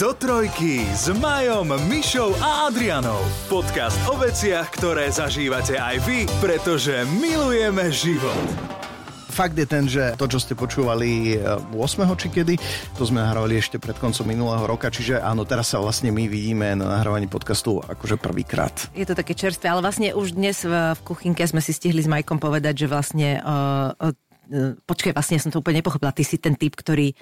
Do trojky s Majom, Mišou a Adrianou. Podcast o veciach, ktoré zažívate aj vy, pretože milujeme život. Fakt je ten, že to, čo ste počúvali 8. či kedy, to sme nahrávali ešte pred koncom minulého roka, čiže áno, teraz sa vlastne my vidíme na nahrávaní podcastu akože prvýkrát. Je to také čerstvé, ale vlastne už dnes v, v kuchynke sme si stihli s Majkom povedať, že vlastne uh, uh, počkaj, vlastne ja som to úplne nepochopila, ty si ten typ, ktorý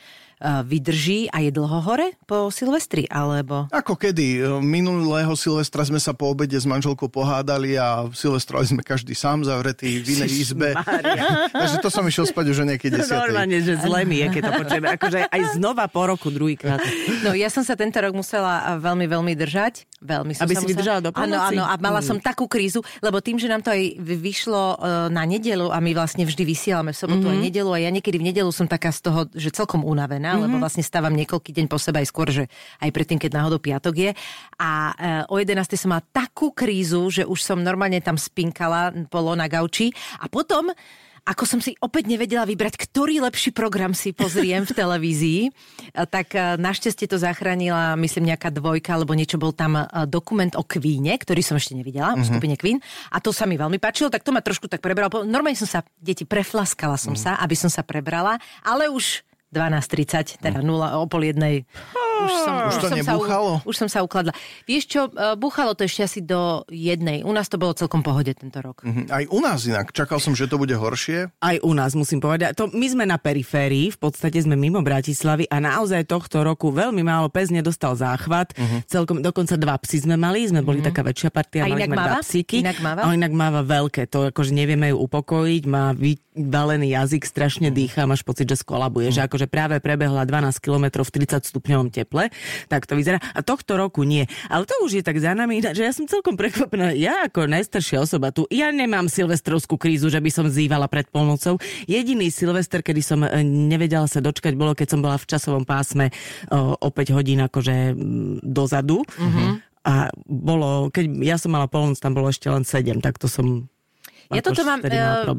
vydrží a je dlho hore po Silvestri, alebo... Ako kedy? Minulého Silvestra sme sa po obede s manželkou pohádali a Silvestrovali sme každý sám zavretý v inej izbe. Takže to som išiel spať už o nejakej desiatej. Normálne, že zle mi je, keď to počujem. Akože aj znova po roku druhýkrát. No ja som sa tento rok musela veľmi, veľmi držať. Veľmi som Aby sa si musela... vydržala do Áno, áno, a mala som takú krízu, lebo tým, že nám to aj vyšlo e, na nedelu a my vlastne vždy vysielame v sobotu mm-hmm. a nedelu a ja niekedy v nedelu som taká z toho, že celkom unavená, mm-hmm. lebo vlastne stávam niekoľký deň po sebe aj skôr, že aj predtým, keď náhodou piatok je. A e, o 11. som mala takú krízu, že už som normálne tam spinkala polo na gauči a potom ako som si opäť nevedela vybrať, ktorý lepší program si pozriem v televízii, tak e, našťastie to zachránila, myslím, nejaká dvojka, alebo niečo bol tam e, dokument o Queene, ktorý som ešte nevidela, mm-hmm. v skupine Queen. A to sa mi veľmi páčilo, tak to ma trošku tak prebralo. Normálne som sa, deti, preflaskala som mm. sa, aby som sa prebrala, ale už 12.30, teda 0 o pol jednej. Už, som, už, už to som? Sa, už som sa ukladla. Vieš čo, e, búchalo to ešte asi do jednej. U nás to bolo celkom pohode tento rok. Uh-huh. Aj u nás inak. Čakal som, že to bude horšie. Aj u nás, musím povedať. To, my sme na periférii, v podstate sme mimo Bratislavy a naozaj tohto roku veľmi málo pes nedostal záchvat. Uh-huh. Celkom, dokonca dva psy sme mali, sme boli uh-huh. taká väčšia partia, a mali inak sme máva? dva psíky. Inak máva? A inak máva veľké, to akože nevieme ju upokojiť, má vybalený jazyk, strašne dýcha, máš pocit, že skolabuje, uh-huh. že akože práve prebehla 12 km v 30 stupňovom teple, tak to vyzerá. A tohto roku nie. Ale to už je tak za nami, že ja som celkom prekvapená. Ja ako najstaršia osoba tu, ja nemám silvestrovskú krízu, že by som zývala pred polnocou. Jediný silvester, kedy som e, nevedela sa dočkať, bolo keď som bola v časovom pásme o, o 5 hodín akože dozadu. Mm-hmm. A bolo, keď ja som mala polnoc, tam bolo ešte len 7, tak to som ja toto mám,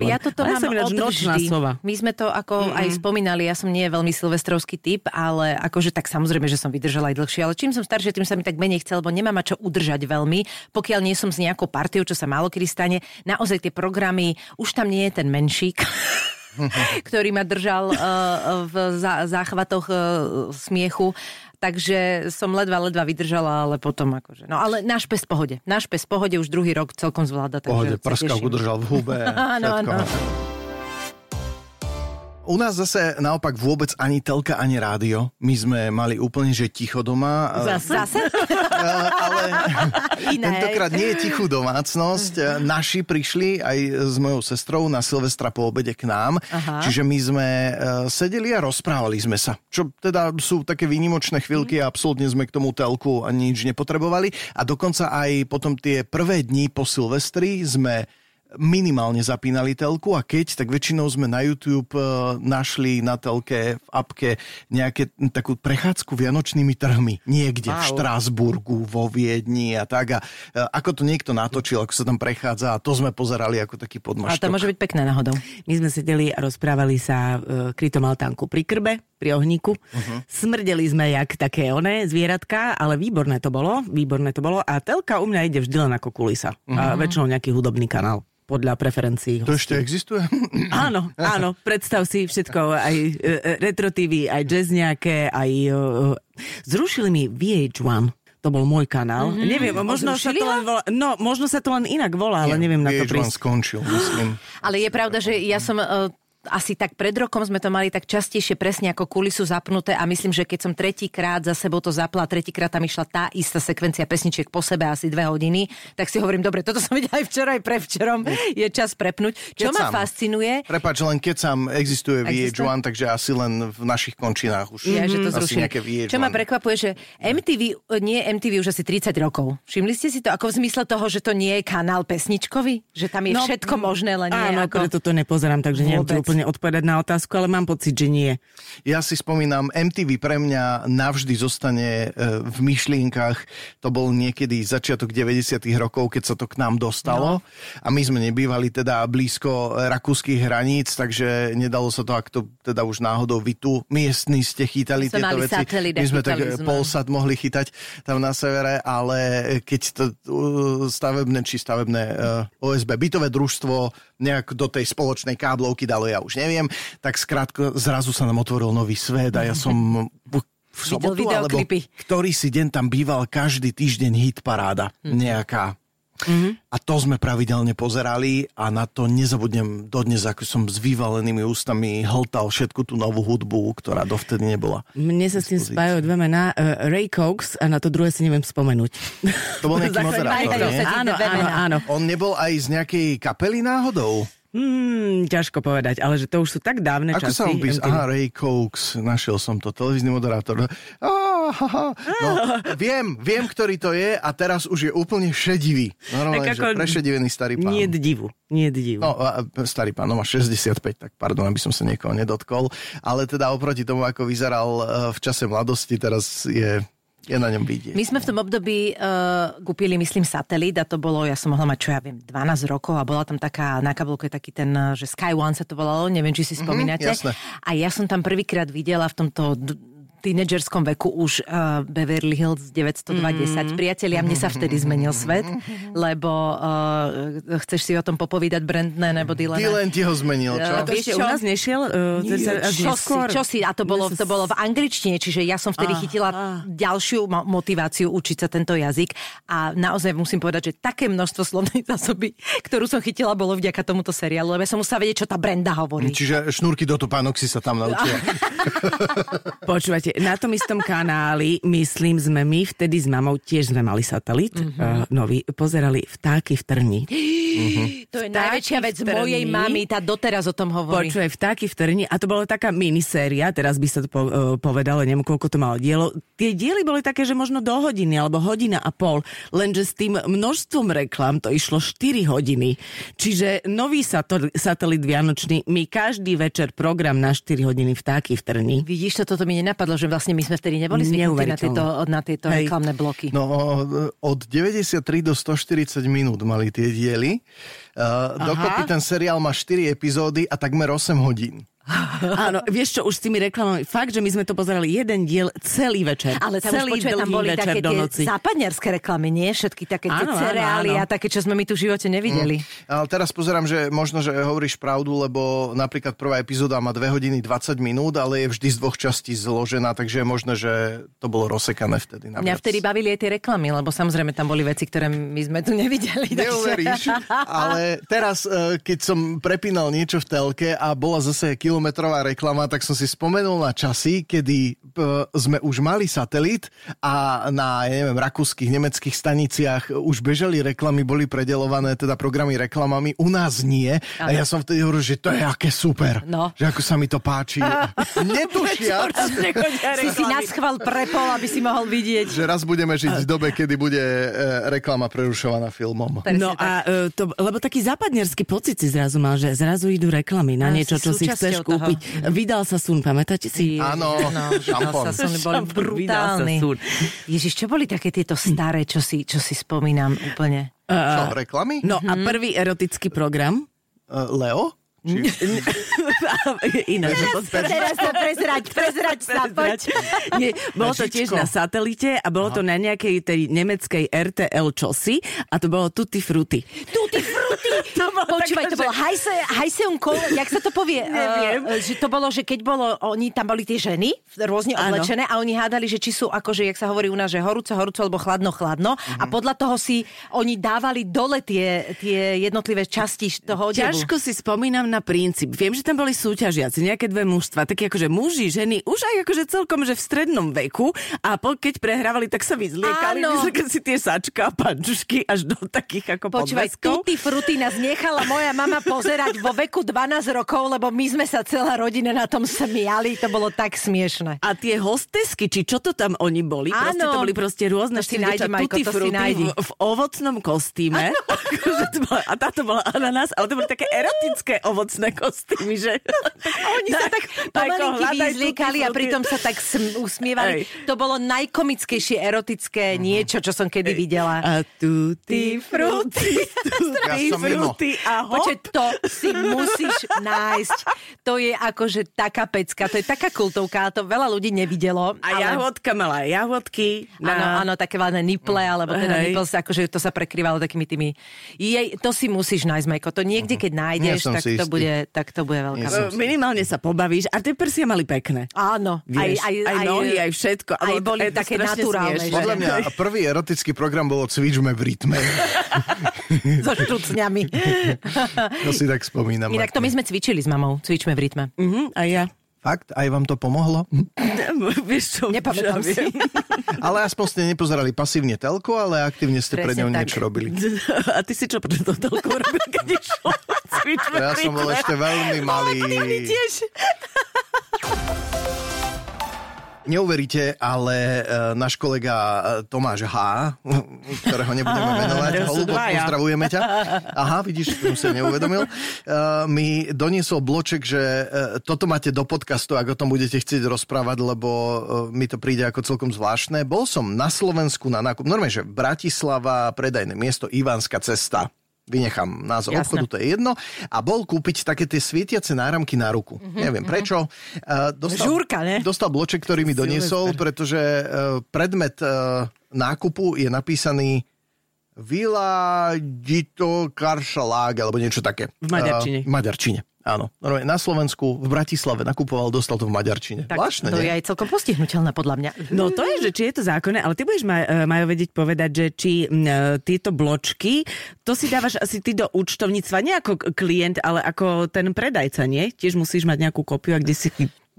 ja toto ja mám som ináč nočná sova. My sme to ako mm-hmm. aj spomínali, ja som nie veľmi silvestrovský typ, ale akože tak samozrejme, že som vydržala aj dlhšie, ale čím som staršia, tým sa mi tak menej chcel, lebo nemám ma čo udržať veľmi, pokiaľ nie som s nejakou partiou, čo sa málo kedy stane. Naozaj tie programy, už tam nie je ten menšík. ktorý ma držal uh, v záchvatoch uh, smiechu takže som ledva, ledva vydržala, ale potom akože... No ale náš pes pohode. Náš pes pohode už druhý rok celkom zvláda. Pohode, prskavku držal v hube. áno, áno. U nás zase naopak vôbec ani telka, ani rádio. My sme mali úplne, že ticho doma. Zase? Zase? Ale tentokrát nie je tichú domácnosť. Naši prišli aj s mojou sestrou na Silvestra po obede k nám. Aha. Čiže my sme e, sedeli a rozprávali sme sa. Čo teda sú také výnimočné chvíľky a absolútne sme k tomu telku ani nič nepotrebovali. A dokonca aj potom tie prvé dni po Silvestri sme minimálne zapínali telku a keď, tak väčšinou sme na YouTube e, našli na telke v apke nejaké takú prechádzku vianočnými trhmi. Niekde wow. v Štrásburgu, vo Viedni a tak. A e, ako to niekto natočil, ako sa tam prechádza a to sme pozerali ako taký podmaštok. A to môže byť pekné náhodou. My sme sedeli a rozprávali sa uh, krytom altánku pri krbe, pri ohníku. Uh-huh. Smrdeli sme jak také oné zvieratka, ale výborné to bolo, výborné to bolo. A telka u mňa ide vždy len ako kulisa. Uh-huh. A väčšinou nejaký hudobný kanál podľa preferencií. To ešte existuje? Áno, áno, predstav si všetko, aj e, e, retro TV, aj jazz nejaké, aj... E, zrušili mi VH1. To bol môj kanál. Mm-hmm. Neviem, možno sa to len volá, no, možno sa to len inak volá, ale neviem na to prísť. skončil, myslím. Ale je pravda, že ja som uh, asi tak pred rokom sme to mali tak častejšie presne ako kulisu zapnuté a myslím, že keď som tretíkrát za sebou to zapla, tretíkrát tam išla tá istá sekvencia pesničiek po sebe asi dve hodiny, tak si hovorím, dobre, toto som videla aj včera, aj prevčerom, je čas prepnúť. Čo ma fascinuje... Prepač, len keď sám existuje VH1, takže asi len v našich končinách už ja, že to asi nejaké VH1. Čo ma prekvapuje, že MTV, nie MTV už asi 30 rokov. Všimli ste si to ako v zmysle toho, že to nie je kanál pesničkový? Že tam je no, všetko možné, len nie áno, ako... preto to nepozerám, takže neviem úplne odpovedať na otázku, ale mám pocit, že nie. Ja si spomínam, MTV pre mňa navždy zostane e, v myšlienkach. To bol niekedy začiatok 90 rokov, keď sa to k nám dostalo. No. A my sme nebývali teda blízko rakúskych hraníc, takže nedalo sa to, ak to teda už náhodou vy tu miestni ste chytali tieto veci. My sme tak sme. polsat mohli chytať tam na severe, ale keď to stavebné či stavebné e, OSB bytové družstvo nejak do tej spoločnej káblovky dalo, ja už neviem, tak skrátko zrazu sa nám otvoril nový svet a ja som v sobotu, alebo ktorý si deň tam býval každý týždeň hit paráda hm. nejaká. Mm-hmm. A to sme pravidelne pozerali a na to nezabudnem dodnes, ako som s vyvalenými ústami hltal všetku tú novú hudbu, ktorá dovtedy nebola. Mne sa s tým spájajú dve mená, uh, Ray Cox a na to druhé si neviem spomenúť. To bol nejaký moderátor, nie? Áno, áno, áno. On nebol aj z nejakej kapely náhodou? Hmm, ťažko povedať, ale že to už sú tak dávne Ako časy. sa on pís? Aha, Ray Cox, našiel som to, televízny moderátor. Ah, no, viem, viem, ktorý to je a teraz už je úplne šedivý. Normálne, že prešedivený starý pán. Nie divu, nie divu. No, starý pán, no má 65, tak pardon, aby som sa niekoho nedotkol. Ale teda oproti tomu, ako vyzeral eh, v čase mladosti, teraz je je na ňom vidieť. My sme v tom období uh, kúpili, myslím, satelit a to bolo, ja som mohla mať, čo ja viem, 12 rokov a bola tam taká, na kabelke taký ten, eh, že Sky One sa to volalo, neviem, či si mhm, spomínate. Mm-hmm, a ja som tam prvýkrát videla v tomto tínedžerskom veku už uh, Beverly Hills 920. Mm. Priatelia, mne sa vtedy zmenil svet, lebo uh, chceš si o tom popovídať Brandne nebo Dylan. Dylan ti ho zmenil, čo? Uh, to ešte čo? u nás nešiel? Uh, Nie, čo, si, čo si, a to bolo, to bolo v angličtine, čiže ja som vtedy ah, chytila ah. ďalšiu motiváciu učiť sa tento jazyk a naozaj musím povedať, že také množstvo slovnej zásoby, ktorú som chytila, bolo vďaka tomuto seriálu, lebo ja som musela vedieť, čo tá Brenda hovorí. Čiže šnúrky do topánok si sa tam naučila. Počúvajte, na tom istom kanáli, myslím, sme my vtedy s mamou, tiež sme mali satelit uh-huh. uh, nový, pozerali vtáky v Trni. Uh-huh. To je vtáky najväčšia vec mojej mamy, tá doteraz o tom hovorí. Počuj, vtáky v Trni a to bola taká miniséria, teraz by sa to po, uh, povedalo, neviem, koľko to malo dielo. Tie diely boli také, že možno do hodiny alebo hodina a pol, lenže s tým množstvom reklam to išlo 4 hodiny. Čiže nový satelit, satelit Vianočný, my každý večer program na 4 hodiny vtáky v Trni. Vidíš, to, toto mi nenapadlo, že vlastne my sme vtedy neboli zvyknutí na tieto, na tieto reklamné bloky. No, od 93 do 140 minút mali tie diely. Uh, dokopy ten seriál má 4 epizódy a takmer 8 hodín. Áno, vieš čo, už s tými reklamami, fakt, že my sme to pozerali jeden diel celý večer. Ale tam celý už počuaj, tam boli také do noci. tie západňarské reklamy, nie? Všetky také tie áno, cereály áno, áno. a také, čo sme my tu v živote nevideli. Mm. Ale teraz pozerám, že možno, že hovoríš pravdu, lebo napríklad prvá epizóda má 2 hodiny 20 minút, ale je vždy z dvoch častí zložená, takže je možné, že to bolo rozsekané vtedy. Mňa vtedy bavili aj tie reklamy, lebo samozrejme tam boli veci, ktoré my sme tu nevideli. Neuveríš, ale teraz, eh, keď som prepínal niečo v telke a bola zase kilo kilometrová reklama, tak som si spomenul na časy, kedy p- sme už mali satelit a na, ja neviem, rakúskych, nemeckých staniciach už bežali reklamy, boli predelované teda programy reklamami, u nás nie. Ano. A ja som vtedy hovoril, že to je aké super. No. Že ako sa mi to páči. Netušia. si si naschval prepol, aby si mohol vidieť. Že raz budeme žiť v dobe, kedy bude e, reklama prerušovaná filmom. No a e, to, lebo taký západnerský pocit si zrazu mal, že zrazu idú reklamy na niečo, čo si chceš kúpiť. Toho. Vydal sa sun, pamätáte si? Áno, šampón. Sa sun, boli brutálni. Ježiš, čo boli také tieto staré, čo si, čo si spomínam úplne? Uh, čo, reklamy? No a mhm. prvý erotický program? Uh, Leo? Či... Ináč. Teraz, teraz sa prezrať, prezrať sa, poď. Nie, bolo to tiež na satelite a bolo Aha. to na nejakej tej nemeckej RTL čosi a to bolo Tutti Frutti. Tutti Frutti! to bolo Počúvaj, to bolo Heise, Heiseum Kohl, jak sa to povie? Neviem. Uh, že to bolo, že keď bolo, oni tam boli tie ženy, rôzne oblečené a oni hádali, že či sú akože, jak sa hovorí u nás, že horúco, horúco alebo chladno, chladno mm-hmm. a mhm. podľa toho si oni dávali dole tie, tie jednotlivé časti toho odevu. Ťažko si spomínam na princíp. Viem, že tam boli súťažiaci, nejaké dve mužstva, také akože muži, ženy, už aj akože celkom, že v strednom veku a po, keď prehrávali, tak sa vyzliekali, vyzliekali si tie sačka a pančušky až do takých ako Počúvaj, tutti fruty nás nechala moja mama pozerať vo veku 12 rokov, lebo my sme sa celá rodina na tom smiali, to bolo tak smiešne. A tie hostesky, či čo to tam oni boli, Áno. proste to boli proste rôzne Majko, to si v, v ovocnom kostýme. Akože a táto bola ananás, ale to boli také erotické ovoce ovocné kostýmy, že? A oni sa tak pomalinky vyzliekali a pritom sa tak sm- usmievali. Ej. To bolo najkomickejšie erotické uh-huh. niečo, čo som kedy Ej. videla. A tu ty fruty, ja fruty, a Počkej, to si musíš nájsť. To je akože taká pecka, to je taká kultovka, to veľa ľudí nevidelo. A ale... jahodka mala jahodky. Na... Áno, áno, také vládne niple, alebo teda nipples, akože to sa prekrývalo takými tými... Jej, to si musíš nájsť, Majko. To niekde, keď nájdeš, tak to, bude, tak to bude veľká Minimálne sa pobavíš. A tie prsia mali pekné. Áno. Vieš, aj, aj, aj, nohy, aj všetko. Aj boli také naturálne. Že? Podľa mňa prvý erotický program bolo Cvičme v rytme. so štrucňami. to si tak spomínam. Inak to my sme cvičili s mamou. Cvičme v rytme. Uh-huh, a ja. Fakt? Aj vám to pomohlo? Vieš čo? Nepamätám si. ale aspoň ste nepozerali pasívne telko, ale aktívne ste Presne pre ňou niečo robili. A ty si čo pre to telko robil, keď išlo? Ja som bol ešte veľmi malý. tiež. Neuveríte, ale e, náš kolega e, Tomáš H., ktorého nebudeme menovať, Holubo, pozdravujeme ťa. Aha, vidíš, som si neuvedomil. E, mi doniesol bloček, že toto máte do podcastu, ak o tom budete chcieť rozprávať, lebo mi to príde ako celkom zvláštne. Bol som na Slovensku na nákup, normálne, že Bratislava, predajné miesto, Ivánska cesta vynechám názov Jasne. obchodu, to je jedno, a bol kúpiť také tie svietiace náramky na ruku. Mm-hmm, Neviem mm-hmm. prečo. Uh, dostal, Žúrka, ne? Dostal bloček, ktorý mi doniesol, pretože uh, predmet uh, nákupu je napísaný Vila Dito Karšalág, alebo niečo také. V maďarčine. Uh, v maďarčine. Áno, na Slovensku, v Bratislave nakupoval, dostal to v Maďarčine. Tak Vlášne, to nie? je aj celkom postihnutelné podľa mňa. No to je, že či je to zákonné, ale ty budeš maj, e, majú vedieť povedať, že či uh, tieto bločky, to si dávaš asi ty do účtovníctva, nie ako klient, ale ako ten predajca, nie? Tiež musíš mať nejakú kopiu, a kde si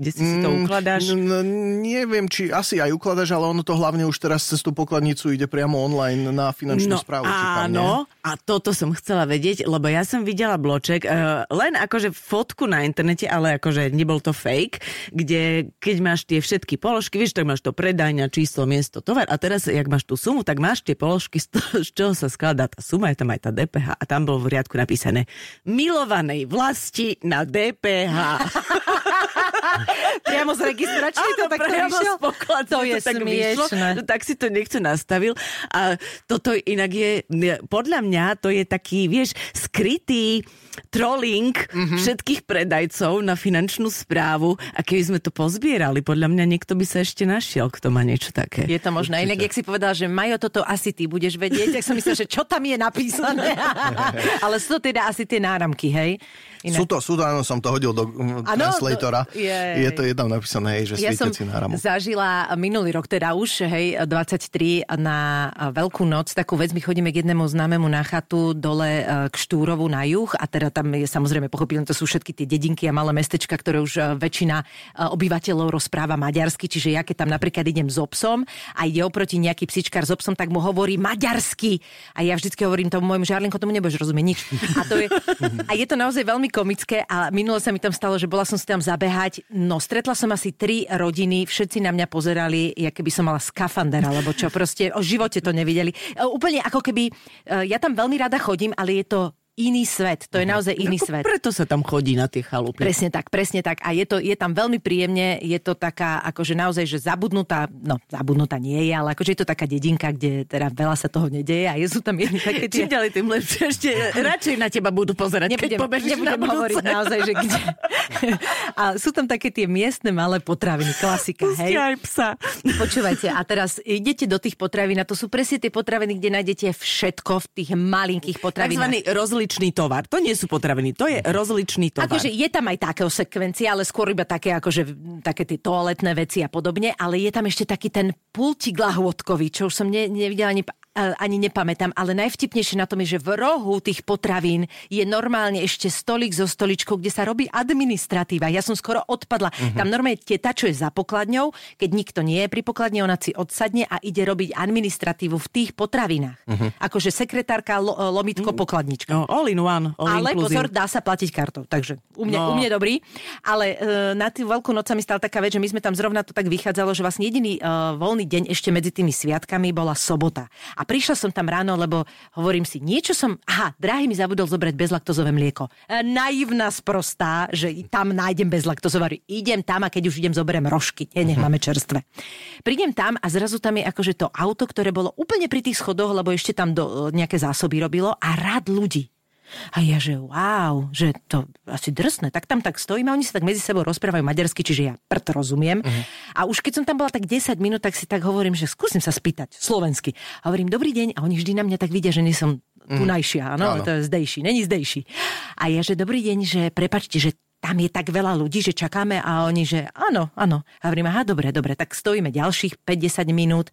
kde si, si to mm, ukladáš? No, neviem, či asi aj ukladáš, ale ono to hlavne už teraz cez tú pokladnicu ide priamo online na finančnú no, správu. Áno, a toto som chcela vedieť, lebo ja som videla bloček, uh, len akože fotku na internete, ale akože nebol to fake, kde keď máš tie všetky položky, vieš, tak máš to predajňa, číslo, miesto, tovar a teraz, jak máš tú sumu, tak máš tie položky, z, toho, z čoho sa skladá tá suma, je tam aj tá DPH a tam bol v riadku napísané milovanej vlasti na DPH. priamo z registračky to tak priamo vyšiel? z pokladne, to je to tak smiešné. No, tak si to niekto nastavil. A toto inak je, podľa mňa to je taký, vieš, skrytý trolling mm-hmm. všetkých predajcov na finančnú správu a keby sme to pozbierali, podľa mňa niekto by sa ešte našiel, kto má niečo také. Je to možné. Inak, jak si povedal, že Majo, toto asi ty budeš vedieť, tak som myslel, že čo tam je napísané. Ale sú to teda asi tie náramky, hej? Inak. Sú to, sú to, áno, som to hodil do ano, translatora. Do, je, je to jedno napísané, hej, že ja som náramok. zažila minulý rok, teda už, hej, 23 na Veľkú noc, takú vec, my chodíme k jednému známemu na chatu dole e, k Štúrovu na juh a teda tam je samozrejme pochopiteľné, to sú všetky tie dedinky a malé mestečka, ktoré už e, väčšina e, obyvateľov rozpráva maďarsky, čiže ja keď tam napríklad idem s obsom a ide oproti nejaký psičkár s obsom, tak mu hovorí maďarsky. A ja vždycky hovorím tomu môjmu žarlinko, tomu nebudeš rozumieť nič. A, to je, a je to naozaj veľmi komické a minulo sa mi tam stalo, že bola som si tam zabehať. No, stretla som asi tri rodiny, všetci na mňa pozerali, ja keby som mala skafander, alebo čo, proste o živote to nevideli. E, úplne ako keby, e, ja tam veľmi rada chodím, ale je to iný svet. To je naozaj iný Ako svet. Preto sa tam chodí na tie chalupy. Presne tak, presne tak. A je, to, je tam veľmi príjemne, je to taká, akože naozaj, že zabudnutá, no zabudnutá nie je, ale akože je to taká dedinka, kde teda veľa sa toho nedeje a je sú tam jedny také tie... Čím ďalej, tým lepšie. Ešte radšej na teba budú pozerať, nebudem, keď nebudem na hovoriť naozaj, že kde... a sú tam také tie miestne malé potraviny, klasika, hej? aj psa. Počúvajte, a teraz idete do tých potravín a to sú presne tie potraviny, kde nájdete všetko v tých malinkých potravinách. Takzvaný rozličný tovar. To nie sú potraviny, to je rozličný tovar. Akože je tam aj také sekvencie, ale skôr iba také, akože, také tie toaletné veci a podobne, ale je tam ešte taký ten pultík lahôdkový, čo už som ne, nevidela ani ani nepamätám, ale najvtipnejšie na tom je, že v rohu tých potravín je normálne ešte stolik so stoličkou, kde sa robí administratíva. Ja som skoro odpadla. Uh-huh. Tam normálne teta, čo je za pokladňou, keď nikto nie je pri pokladne, ona si odsadne a ide robiť administratívu v tých potravinách. Uh-huh. Akože sekretárka, lo, lomitko, pokladnička. No, all in one. All ale inclusive. pozor, dá sa platiť kartou. Takže u mňa, no. u mňa dobrý. Ale e, na tú veľkú noc sa mi stala taká vec, že my sme tam zrovna to tak vychádzalo, že vlastne jediný e, voľný deň ešte medzi tými sviatkami bola sobota. A prišla som tam ráno, lebo hovorím si, niečo som, aha, drahý mi zabudol zobrať bezlaktozové mlieko. E, naivná sprostá, že tam nájdem bezlaktozové. Idem tam a keď už idem, zoberiem rožky. Nie, nech máme čerstvé. Prídem tam a zrazu tam je akože to auto, ktoré bolo úplne pri tých schodoch, lebo ešte tam do, nejaké zásoby robilo a rád ľudí. A ja, že wow, že to asi drsné. Tak tam tak stojíme a oni sa tak medzi sebou rozprávajú maďarsky, čiže ja prd rozumiem. Uh-huh. A už keď som tam bola tak 10 minút, tak si tak hovorím, že skúsim sa spýtať slovensky. A hovorím, dobrý deň. A oni vždy na mňa tak vidia, že nie som tunajšia, áno, áno. to je zdejší, není zdejší. A ja, že dobrý deň, že prepačte, že tam je tak veľa ľudí, že čakáme a oni, že áno, áno. A hovorím, aha, dobre, dobre, tak stojíme ďalších 50 minút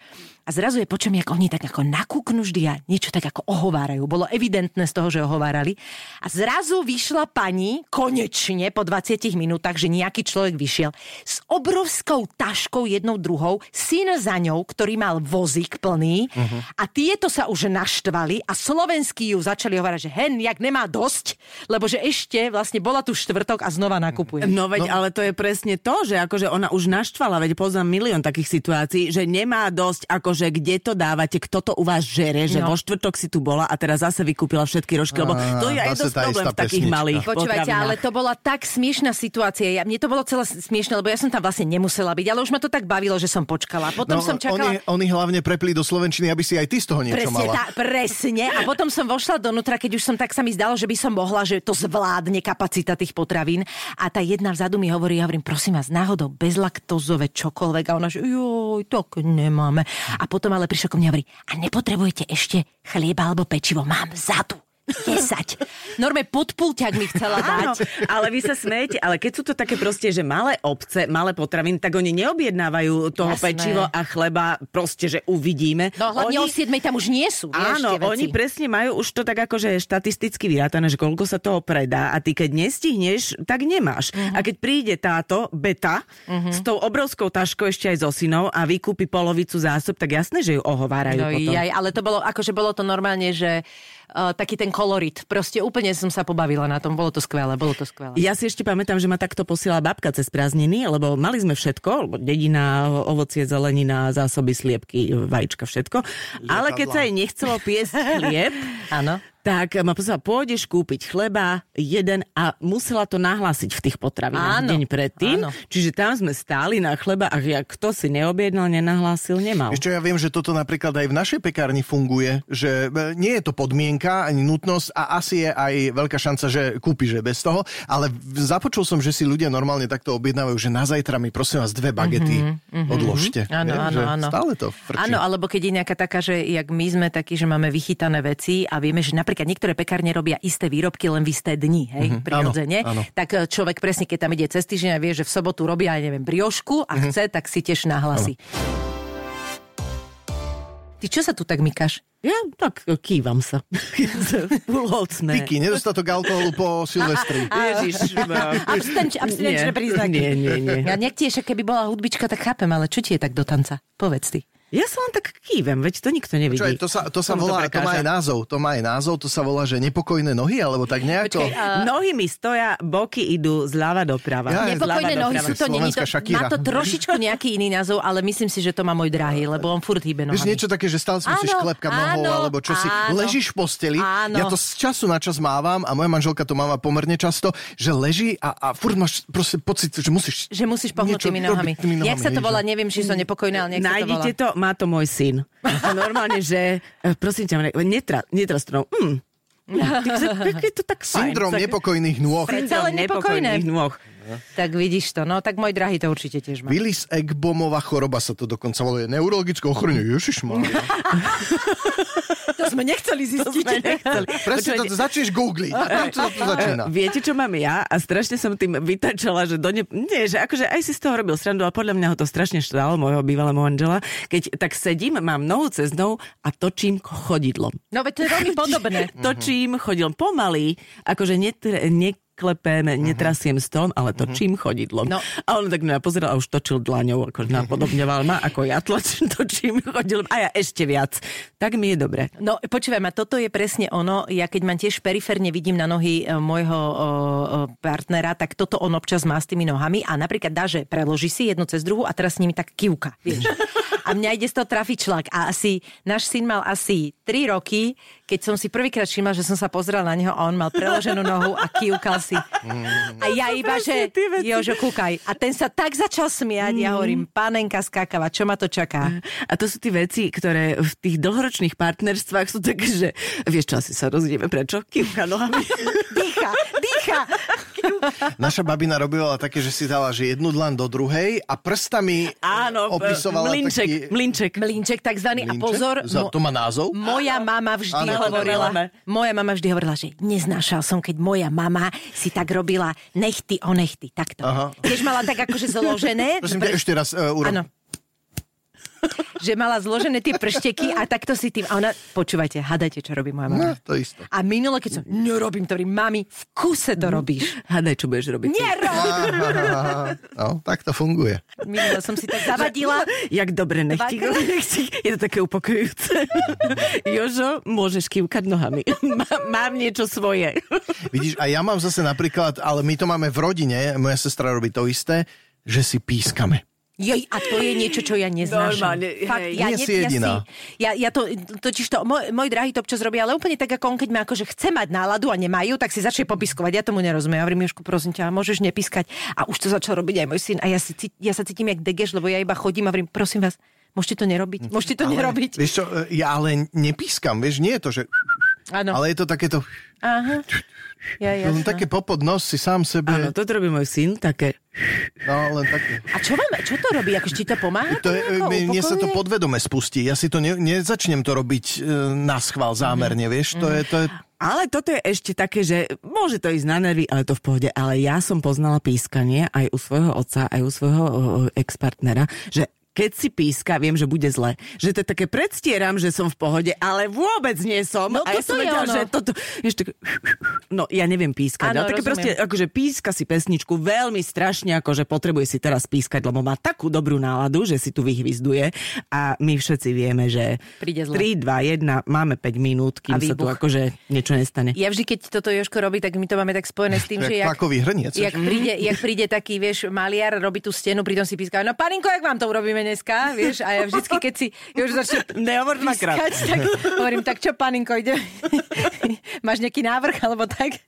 a zrazu je počujem, ako oni tak ako nakúknú vždy a niečo tak ako ohovárajú. Bolo evidentné z toho, že ohovárali. A zrazu vyšla pani, konečne po 20 minútach, že nejaký človek vyšiel s obrovskou taškou jednou druhou, syn za ňou, ktorý mal vozík plný uh-huh. a tieto sa už naštvali a slovenskí ju začali hovárať, že hen, jak nemá dosť, lebo že ešte vlastne bola tu štvrtok a znova nakupuje. No veď, no. ale to je presne to, že akože ona už naštvala, veď poznám milión takých situácií, že nemá dosť, akože kde to dávate, kto to u vás žere, že no. vo štvrtok si tu bola a teraz zase vykúpila všetky rožky, lebo to je aj dosť problém v takých pesnička. malých Počúvajte, ale to bola tak smiešná situácia. Ja, mne to bolo celé smiešne, lebo ja som tam vlastne nemusela byť, ale už ma to tak bavilo, že som počkala. Potom no, som čakala... Oni, oni hlavne prepli do Slovenčiny, aby si aj ty z toho niečo presne, mala. Tá, presne. A potom som vošla donútra, keď už som tak sa mi zdalo, že by som mohla, že to zvládne kapacita tých potravín a tá jedna vzadu mi hovorí, ja hovorím, prosím vás, náhodou bezlaktozové čokoľvek a ona, že joj, tak nemáme. A potom ale prišla ko mne a hovorí, a nepotrebujete ešte chlieba alebo pečivo, mám vzadu. 10. Norme podpulťak mi chcela dať. Ale vy sa smejete, ale keď sú to také proste, že malé obce, malé potraviny, tak oni neobjednávajú toho Jasné. pečivo a chleba proste, že uvidíme. No hlavne oni... o 7 tam už nie sú. Áno, oni presne majú už to tak akože štatisticky vyrátané, že koľko sa toho predá a ty keď nestihneš, tak nemáš. Uh-huh. A keď príde táto beta uh-huh. s tou obrovskou taškou ešte aj so synou a vykúpi polovicu zásob, tak jasné, že ju ohovárajú no, potom. Jaj, ale to bolo, akože bolo to normálne, že uh, taký ten kolorit. Proste úplne som sa pobavila na tom, bolo to skvelé, bolo to skvelé. Ja si ešte pamätám, že ma takto posiela babka cez prázdniny, lebo mali sme všetko, lebo dedina, ovocie, zelenina, zásoby, sliepky, vajíčka, všetko. Lietadla. Ale keď sa jej nechcelo piesť chlieb, Áno tak ma pozvala, pôjdeš kúpiť chleba, jeden a musela to nahlásiť v tých potravinách áno, deň predtým. Áno. Čiže tam sme stáli na chleba a ja, kto si neobjednal, nenahlásil, nemal. Ešte ja viem, že toto napríklad aj v našej pekárni funguje, že e, nie je to podmienka ani nutnosť a asi je aj veľká šanca, že kúpiš že bez toho, ale započul som, že si ľudia normálne takto objednávajú, že na zajtra mi prosím vás dve bagety mm-hmm, odložte. Áno, áno, áno. Stále to frčí. Áno, alebo keď je nejaká taká, že jak my sme takí, že máme vychytané veci a vieme, že napríklad napríklad niektoré pekárne robia isté výrobky len v isté dni, hej, mm-hmm. prirodzene, áno, áno. tak e, človek presne, keď tam ide cez týždeň a vie, že v sobotu robia, aj neviem, briošku a mm-hmm. chce, tak si tiež nahlasí. Ty čo sa tu tak mykáš? Ja tak kývam sa. Púlhocné. Piky, nedostatok alkoholu po Silvestri. Ježiš. Abstinenč, abstinenčné príznaky. Nie, nie, nie. Ja nech keby bola hudbička, tak chápem, ale čo ti je tak do tanca? Povedz ty. Ja sa len tak kývem, veď to nikto nevidí. Počuaj, to sa, to sa volá, to, to má aj názov, to má aj názov, to sa volá, že nepokojné nohy, alebo tak nejako. Počkej, uh... Nohy mi stoja, boky idú zľava doprava. Ja, nepokojné nohy sú to, není to, má to trošičku nejaký iný názov, ale myslím si, že to má môj drahý, lebo on furt hýbe nohami. Vieš niečo také, že stále si musíš klepkať nohou, alebo čo si, ležíš v posteli, áno. ja to z času na čas mávam a moja manželka to máva pomerne často, že leží a, a furt máš proste pocit, že musíš... Že musíš pohnúť tými nohami. Jak sa to volá, neviem, či sú nepokojné, ale to, má to môj syn. A normálne, že e, prosím ťa, netra, netrastnou. Mm. Je to tak fajn. Syndrom nepokojných nôh. Syndrom nepokojných nôh. Tak vidíš to, no tak môj drahý to určite tiež má. Willis Eggbomová choroba sa to dokonca voluje. Neurologická ochorenie. Ježišmarja. to sme nechceli zistiť. To sme nechceli. Presne to začneš googliť. Čo to začína? Viete, čo mám ja? A strašne som tým vytačala, že do ne... Nie, že akože aj si z toho robil srandu, ale podľa mňa ho to strašne štvalo, môjho bývalého manžela. Keď tak sedím, mám nohu cez nohu a točím chodidlom. No veď to je veľmi podobné. točím chodidlom pomaly, akože netre, ne, neklepem, uh-huh. netrasiem stôl, ale točím uh-huh. chodidlom. No. A on tak na pozeral a už točil dlaňou, akože napodobňoval ma, ako ja tlačím, točím chodidlom a ja ešte viac. Tak mi je dobre. No počúvaj ma, toto je presne ono. Ja keď mám tiež periférne vidím na nohy e, môjho partnera, tak toto on občas má s tými nohami a napríklad dá, že preloží si jednu cez druhú a teraz s nimi tak kývka, vieš. A mňa ide z toho trafičlak. A asi, náš syn mal asi 3 roky, keď som si prvýkrát všimla, že som sa pozrela na neho a on mal preloženú nohu a kývkal si. A ja iba, že Jožo, kúkaj. A ten sa tak začal smiať, ja hovorím, panenka skákava, čo ma to čaká? A to sú tie veci, ktoré v tých dlhoročných partnerstvách sú také, že vieš čo, asi sa rozdieme, prečo? Kývka nohami. Dýcha, dýcha. Naša babina robila také, že si dala že jednu dlan do druhej a prstami Áno, opisovala mlinček, taký... mlinček. Mlinček takzvaný. A Mlinček? pozor, Za, to má názov? Moja mama vždy Áno, hovorila, moja mama vždy hovorila, že neznášal som, keď moja mama si tak robila nechty o nechty, takto. Aha. Tiež mala tak akože zložené. Prosím ťa, ešte raz uh, urob. Áno. že mala zložené tie pršteky a takto si tým... A ona, počúvajte, hadajte, čo robí moja No, mama. to isté. A minule, keď som, nerobím to, mami, v kuse to robíš. Hadaj, čo budeš robiť. ty. Nerob! No, tak to funguje. Minule som si to zavadila. Jak dobre nechtík, nechtík. Je to také upokojujúce. Jožo, môžeš kývkať nohami. Má- Mám niečo svoje. Vidíš, a ja mám zase napríklad, ale my to máme v rodine, moja sestra robí to isté, že si pískame. Jej, a to je niečo, čo ja neznášam. Normálne, Fakt, ja, Nie ne- si ja, jediná. ja, ja to, totiž to, môj, môj drahý to občas robí, ale úplne tak, ako on, keď má akože chce mať náladu a nemajú, tak si začne popiskovať. Ja tomu nerozumiem. Ja hovorím, Jožku, prosím ťa, môžeš nepískať. A už to začal robiť aj môj syn. A ja, si, ja sa cítim jak degeš, lebo ja iba chodím a hovorím, prosím vás, môžete to nerobiť. Môžete to nerobiť. Vieš čo, ja ale nepískam, vieš, nie je to, že... Áno. Ale je to takéto... Aha. Ja, také popod nos si sám sebe... Áno, toto robí môj syn, také... No, len také. A čo, vám, čo to robí? Akože ti to pomáha? To je, mne mne sa to podvedome spustí. Ja si to ne, nezačnem to robiť e, na schvál zámerne, vieš. To je, to je... Ale toto je ešte také, že môže to ísť na nervy, ale to v pohode. Ale ja som poznala pískanie aj u svojho otca, aj u svojho ex-partnera, že keď si píska, viem, že bude zle. Že to také predstieram, že som v pohode, ale vôbec nie som. No a ja som je vedela, že toto... Ešte, no, ja neviem pískať. Áno, ale také rozumiem. proste, akože píska si pesničku veľmi strašne, akože potrebuje si teraz pískať, lebo má takú dobrú náladu, že si tu vyhvizduje. A my všetci vieme, že Príde zle. 3, 2, 1, máme 5 minút, A kým sa tu akože niečo nestane. Ja vždy, keď toto Joško robí, tak my to máme tak spojené s tým, že jak, hrniec. jak, príde, jak príde taký, vieš, maliar, robí tú stenu, pritom si píska, no paninko, jak vám to urobíme dneska, vieš, a ja vždycky, keď si už začne Nehovor dvakrát. pískať, tak hovorím, tak čo, paninko, ide? Máš nejaký návrh, alebo tak?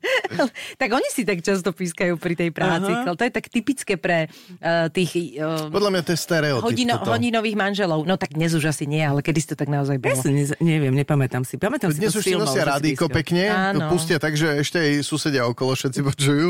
tak oni si tak často pískajú pri tej práci. Aha. To je tak typické pre uh, tých uh, Podľa mňa to je stereotyp. hodino, toto. hodinových manželov. No tak dnes už asi nie, ale kedy to tak naozaj Ja bolo. si nez, neviem, nepamätám si. Pamätám si Dnes to už si filmov, nosia si pískal. pekne, Áno. pustia tak, že ešte aj susedia okolo všetci počujú.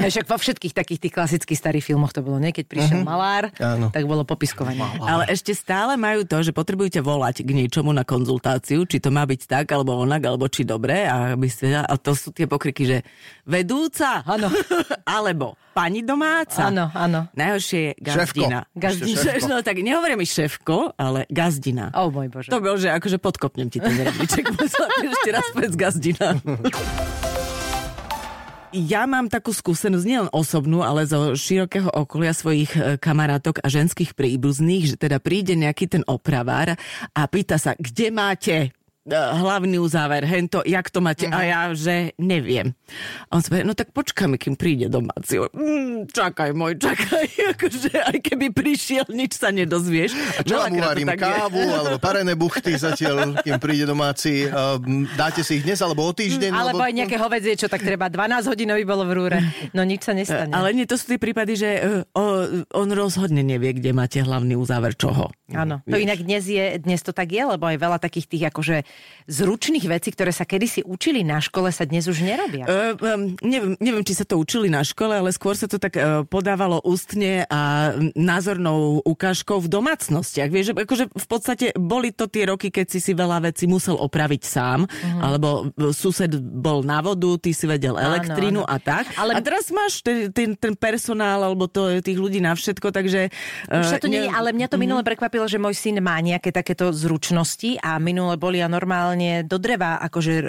Však vo všetkých takých tých klasických starých filmoch to bolo, nie? Keď prišiel malár, Áno. tak bolo popiskovanie. Ale ešte stále majú to, že potrebujete volať k niečomu na konzultáciu, či to má byť tak, alebo onak, alebo či dobre. A, aby ste, a to sú tie pokriky, že vedúca, Áno. alebo pani domáca. Áno, áno. Najhoršie je Šéfko. gazdina. Gazdina. Ešte šéfko. No tak nehovorím mi šéfko, ale gazdina. O môj Bože. To bol, že akože podkopnem ti ten rebríček. Musela ešte raz povedz gazdina. Ja mám takú skúsenosť, nielen osobnú, ale zo širokého okolia svojich e, kamarátok a ženských príbuzných, že teda príde nejaký ten opravár a pýta sa, kde máte hlavný uzáver, hento, jak to máte? A ja, že neviem. A on sa no tak počkáme, kým príde domáci. Mm, čakaj, môj, čakaj. Akože aj keby prišiel, nič sa nedozvieš. A čo vám Veľakrát to uvarím, tak je. kávu alebo parené buchty zatiaľ, kým príde domáci. Um, dáte si ich dnes alebo o týždeň? Alebo lebo... aj nejaké hovedzie, čo tak treba 12 hodín by bolo v rúre. No nič sa nestane. Ale nie, to sú tie prípady, že uh, o, on rozhodne nevie, kde máte hlavný uzáver čoho. Áno, to inak dnes, je, dnes to tak je, lebo aj veľa takých tých akože zručných vecí, ktoré sa kedysi učili na škole, sa dnes už nerobia. Uh, um, neviem, neviem, či sa to učili na škole, ale skôr sa to tak uh, podávalo ústne a názornou ukážkou v domácnostiach. Vieš, že akože v podstate boli to tie roky, keď si si veľa vecí musel opraviť sám, uh-huh. alebo e, sused bol na vodu, ty si vedel Áno, elektrínu áno. a tak. Ale- A teraz máš ten, ten, ten personál, alebo to, tých ľudí na všetko, takže... Už sa uh, to nie, ale mňa to minule prekvapilo, že môj syn má nejaké takéto zručnosti a minule boli a normálne do dreva akože e, e,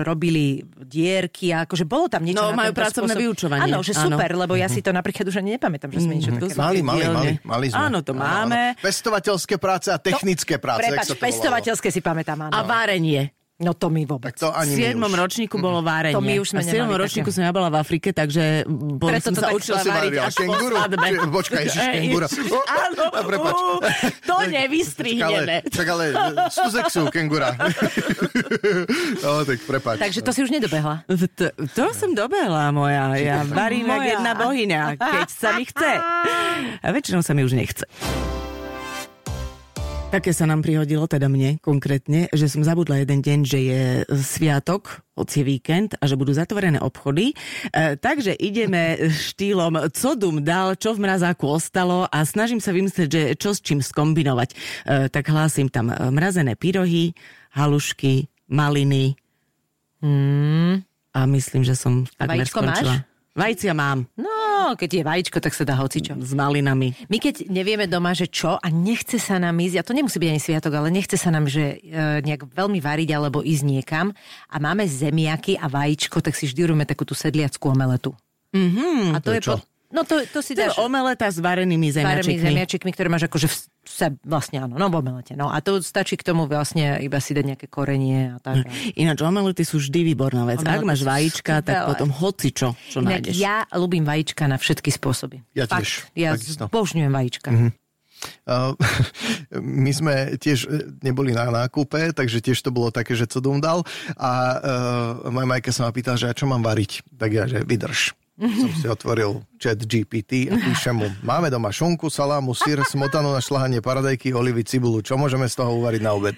robili dierky a akože bolo tam niečo No, majú pracovné spôsob. vyučovanie, Áno, že áno. super, lebo ja si to napríklad už ani nepamätám, že sme niečo to také Mali, mali, mali, mali sme. Áno, to máme. Pestovateľské práce a technické práce. jak Prepač, to pestovateľské si pamätám, áno. A várenie. No to mi vôbec. Tak to ani v 7. my už. ročníku bolo várenie. To my už sme a v 7. nemali ročníku také. som ja bola v Afrike, takže bol, Preto som to sa tak- učila váriť až po kenguru? svadbe. Či- počkaj, ježiš, O, Áno, ú, to Ale, nevystrihneme. čak ale, Suzexu, kengura. no, tak prepáč. Takže to si už nedobehla. To, to som dobehla moja. Ja varím jak jedna bohyňa, keď sa mi chce. A väčšinou sa mi už nechce. Také sa nám prihodilo, teda mne konkrétne, že som zabudla jeden deň, že je sviatok, hoci je víkend a že budú zatvorené obchody. E, takže ideme štýlom, co dum dal, čo v mrazáku ostalo a snažím sa vymyslieť, že čo s čím skombinovať. E, tak hlásim tam e, mrazené pyrohy, halušky, maliny Hmm. a myslím, že som takmer vajíčko skončila. máš? Vajcia mám No, keď je vajíčko, tak sa dá hocičo. s malinami. My keď nevieme doma, že čo a nechce sa nám ísť, a to nemusí byť ani sviatok, ale nechce sa nám, že e, nejak veľmi variť alebo ísť niekam a máme zemiaky a vajíčko, tak si vždy robíme takú tú sedliackú omeletu. Mm-hmm, a to, To je je čo? po... No to, to si To je dáš omeleta s varenými zemiačikmi. zemiačikmi, ktoré máš akože v se, vlastne áno, no v omelete. No a to stačí k tomu vlastne iba si dať nejaké korenie a tak. Ináč omelety sú vždy výborná vec. Ak Omelety máš sú vajíčka, tak potom hoci čo, čo Inak nájdeš. ja ľúbim vajíčka na všetky spôsoby. Ja Fakt, tiež, Ja zbožňujem vajíčka. Uh, my sme tiež e, neboli na nákupe, takže tiež to bolo také, že co dom dal. A uh, moja majka sa ma pýtala, že a čo mám variť? Tak ja, že vydrž. Som si otvoril chat GPT a píšem mu, máme doma šunku, salámu, sír, smotanu na šlahanie, paradajky, olivy, cibulu. Čo môžeme z toho uvariť na obed?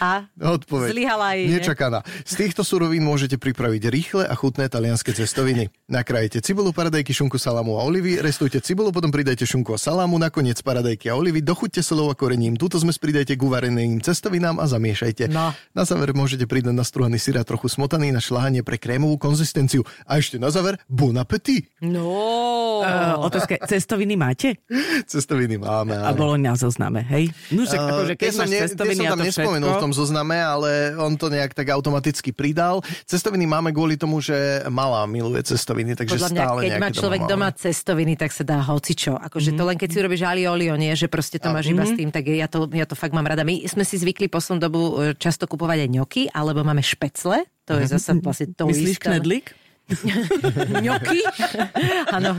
A Odpoveď. Zlyhala jej, ne? Nečakaná. Z týchto surovín môžete pripraviť rýchle a chutné talianské cestoviny. Nakrájete cibulu, paradajky, šunku, salámu a olivy, restujte cibulu, potom pridajte šunku a salámu, nakoniec paradajky a olivy, dochuťte solou a korením. Túto zmes pridajte k uvareným cestovinám a zamiešajte. No. Na záver môžete pridať nastruhaný syr a trochu smotaný na šľahanie pre krémovú konzistenciu. A ešte na záver, bon appétit. No. Uh, otázka, cestoviny máte? Cestoviny máme. A áno. bolo na zozname, hej? No však Uh, akože keď máš ne- cestoviny som a tam to nespomenul všetko... v tom zozname, ale on to nejak tak automaticky pridal. Cestoviny máme kvôli tomu, že malá miluje cestoviny, takže Podľa mňa, stále keď má človek máme. doma cestoviny, tak sa dá hocičo. Akože to len keď si robíš ali olio, nie, že proste to máš iba s tým, tak ja to, ja to fakt mám rada. My sme si zvykli poslednú dobu e, často kupovať aj ňoky, alebo máme špecle, to je zase vlastne to Myslíš isté. knedlík? ňoky? Áno.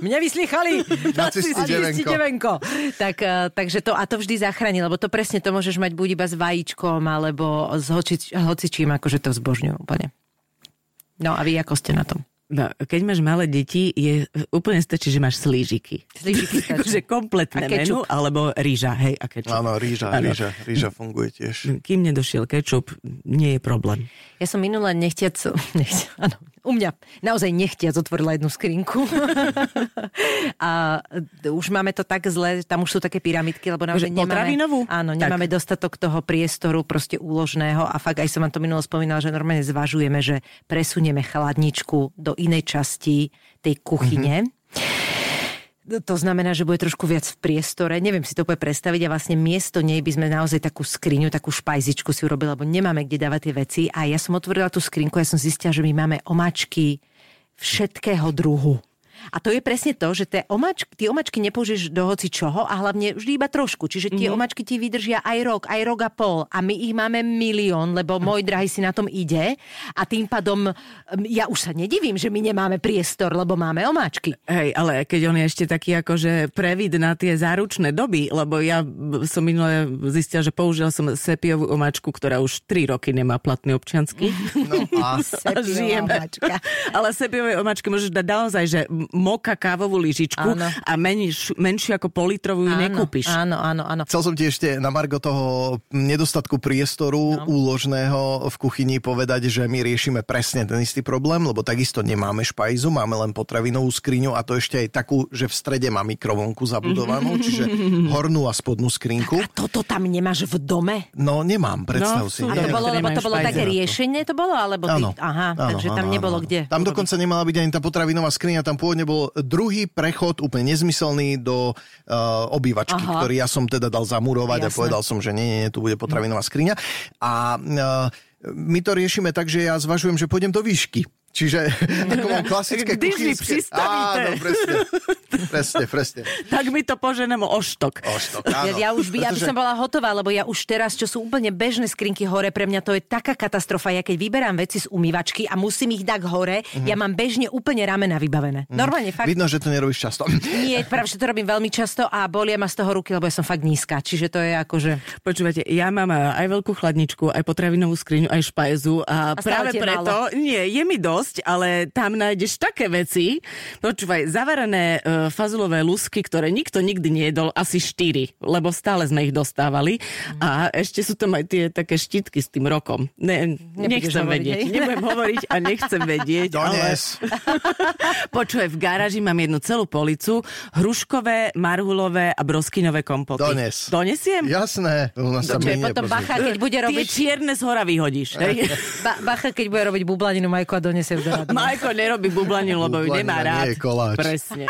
Mne vyslýchali. Nacisti devenko. devenko. Tak, eh, takže to, a to vždy zachráni, lebo to presne to môžeš mať buď iba s vajíčkom, alebo s hoči, hocičím, akože to zbožňujú úplne. No a vy ako ste na tom? No, keď máš malé deti, je úplne stačí, že máš slížiky. Slížiky stačí. Akože kompletné menu, alebo rýža, hej, a kečup. Áno, rýža, Áno. rýža, rýža funguje tiež. Kým nedošiel kečup, nie je problém. Ja som minule nechtiac, nechtiac áno, u mňa naozaj nechtiac otvorila jednu skrinku. a už máme to tak zle, tam už sú také pyramidky, lebo naozaj Že nemáme, potravinovú? áno, Tak. nemáme dostatok toho priestoru proste úložného a fakt aj som vám to minulo spomínala, že normálne zvažujeme, že presunieme chladničku do inej časti tej kuchyne. To znamená, že bude trošku viac v priestore. Neviem si to úplne predstaviť a vlastne miesto nej by sme naozaj takú skriňu, takú špajzičku si urobili, lebo nemáme kde dávať tie veci. A ja som otvorila tú skrinku a ja som zistila, že my máme omačky všetkého druhu. A to je presne to, že tie omačky, tie omačky nepoužiješ do hoci čoho a hlavne vždy iba trošku. Čiže tie mm-hmm. omačky ti vydržia aj rok, aj rok a pol. A my ich máme milión, lebo môj drahý si na tom ide. A tým pádom ja už sa nedivím, že my nemáme priestor, lebo máme omáčky. Hej, ale keď on je ešte taký akože previd na tie záručné doby, lebo ja som minule zistila, že použila som sepiovú omáčku, ktorá už 3 roky nemá platný občiansky. No a Sepiová Žijeme. omáčka. Ale sepiové omáčky môžeš dať naozaj, že moka kávovú lyžičku Áno. a menš, menšiu ako politrovú ju nekúpiš. Áno, áno, áno. Chcel som ti ešte na Margo toho nedostatku priestoru no. úložného v kuchyni povedať, že my riešime presne ten istý problém, lebo takisto nemáme špajzu, máme len potravinovú skriňu a to ešte aj takú, že v strede má mikrovonku zabudovanú, čiže hornú a spodnú skrinku. A toto tam nemáš v dome? No nemám, predstav No, si. A to bolo, lebo to bolo také riešenie, to bolo? Alebo ty, Áno. aha, Áno, takže tam áno, nebolo áno. kde. Tam dokonca nemala byť ani tá potravinová skriňa, tam pôvodne bol druhý prechod, úplne nezmyselný, do uh, obývačky, Aha. ktorý ja som teda dal zamurovať a Jasné. povedal som, že nie, nie, nie, tu bude potravinová skriňa. A uh, my to riešime tak, že ja zvažujem, že pôjdem do výšky. Čiže ako mám klasické Když mi kuchynské... pristavíte. Áno, presne. Presne, presne. Tak mi to poženem o štok. Oštok, Ja, áno. ja už by, ja by Pretože- som bola hotová, lebo ja už teraz, čo sú úplne bežné skrinky hore, pre mňa to je taká katastrofa. Ja keď vyberám veci z umývačky a musím ich dať hore, ja mám bežne úplne ramena vybavené. Normálne fakt. Vidno, že to nerobíš často. Nie, práve, že to robím veľmi často a bolia ma z toho ruky, lebo ja som fakt nízka. Čiže to je akože... Počúvate, ja mám aj veľkú chladničku, aj potravinovú skriňu, aj špajzu a, A práve preto, nie, je mi dosť, ale tam nájdeš také veci. Počúvaj, zavarané uh, fazulové lusky, ktoré nikto nikdy nejedol, asi štyri, lebo stále sme ich dostávali. A ešte sú tam aj tie také štítky s tým rokom. Ne, nechcem hovoriť, vedieť. hej? Nebudem hovoriť a nechcem vedieť. ale... Dones. Počúvaj, v garáži mám jednu celú policu, hruškové, marhulové a broskyňové kompoty. Dones. Donesiem? Jasné. U nás sa Dobre, minie, potom prosím. bacha, keď bude Tie robiť... čierne z hora vyhodíš. Hej? Ba, bacha, keď bude robiť bublaninu Majko a donesie ju do rady. Majko nerobí bublaninu, lebo ju nemá rád. nie je koláč. Presne.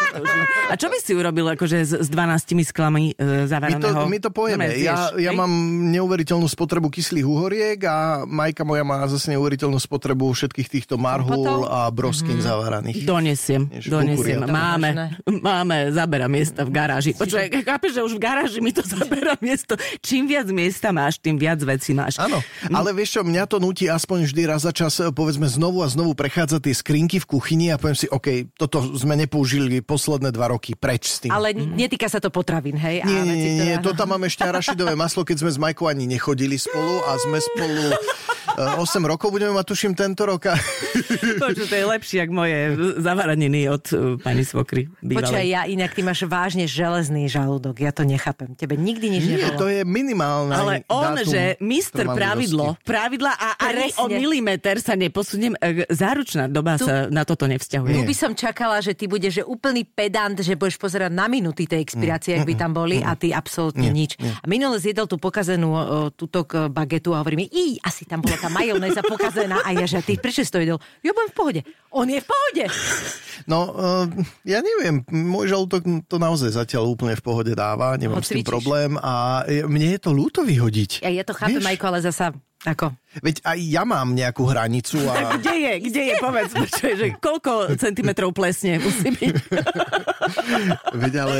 A čo by si urobil akože s, s 12 sklami e, My to, my to pojeme. No, Ja, ja mám neuveriteľnú spotrebu kyslých uhoriek a Majka moja má zase neuveriteľnú spotrebu všetkých týchto marhul a broskyn zavaraných. Donesiem, Vieš, donesiem. Máme, máme, zabera miesta v garáži. Počúvaj, chápeš, že už v garáži mi to zabera miesto. Čím viac miesta máš, tým viac vecí máš. Áno, ale vieš čo, mňa to nutí aspoň vždy raz za čas, povedzme znovu a znovu prechádzať tie skrinky v kuchyni a poviem si, OK, toto sme nepoužili posledné dva roky, preč s tým. Ale netýka sa to potravín, hej? Nie, a nie, veci, nie, nie, ktoré- to tam máme ešte arašidové maslo, keď sme s Majkou ani nechodili spolu a sme spolu 8 rokov budeme mať, tuším, tento rok. A... Počuj, to je lepšie, ako moje zavaraniny od uh, pani svokry. Počkaj, ja inak ty máš vážne železný žalúdok, ja to nechápem. Tebe nikdy nič Nie, nebolo. to je minimálne Ale on, dátum že mister pravidlo, pravidla a ani Presne. o milimeter sa neposuniem, e, záručná doba Tu- sa na toto nevzťahuje. Tu by som čakala, že ty budeš že úplný pedant, že budeš pozerať na minuty tej expirácie, ak by tam boli a ty absolútne nič. A minule zjedol tú pokazenú túto bagetu a hovorí mi, i, asi tam bola tá majonéza pokazená a ja, že ty prečo si to jedol? Ja budem v pohode. On je v pohode. No, uh, ja neviem, môj žalúdok to naozaj zatiaľ úplne v pohode dáva, nemám Ho s tým cvičíš. problém a je- mne je to ľúto vyhodiť. Ja, ja to chápem, Vieš? Majko, ale zasa ako... Veď aj ja mám nejakú hranicu a Kde je, kde je, povedz, počuj, že koľko centimetrov plesne musí byť. veď ale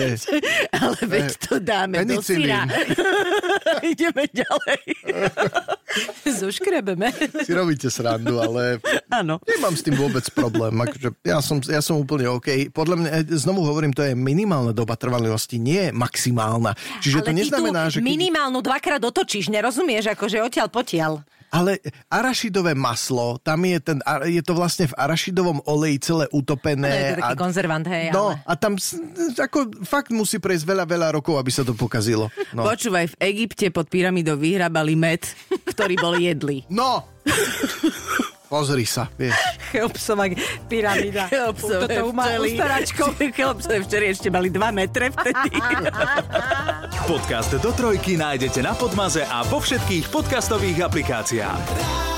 Ale veď to dáme do Penicilín. syra. Ideme ďalej. Zoškrebeme. si robíte srandu, ale Áno. nemám s tým vôbec problém. Akože ja, som, ja som úplne OK. Podľa mňa, e, znovu hovorím, to je minimálna doba trvanlivosti, nie maximálna. Čiže ale to neznamená, ty že... minimálnu dvakrát otočíš, nerozumieš, akože odtiaľ potiaľ. Ale arašidové maslo, tam je, ten, a- je to vlastne v arašidovom oleji celé No, je utopené. to taký konzervant, hej, no, ale... a tam ako, fakt musí prejsť veľa, veľa rokov, aby sa to pokazilo. No. Počúvaj, v Egypte pod pyramidou vyhrábali med, ktorý bol jedlý. no. Pozri sa, vieš. Cheopsová pyramída. Toto má ustaračko. Cheopsové včeri ešte mali 2 metre vtedy. Podcast do trojky nájdete na Podmaze a vo všetkých podcastových aplikáciách.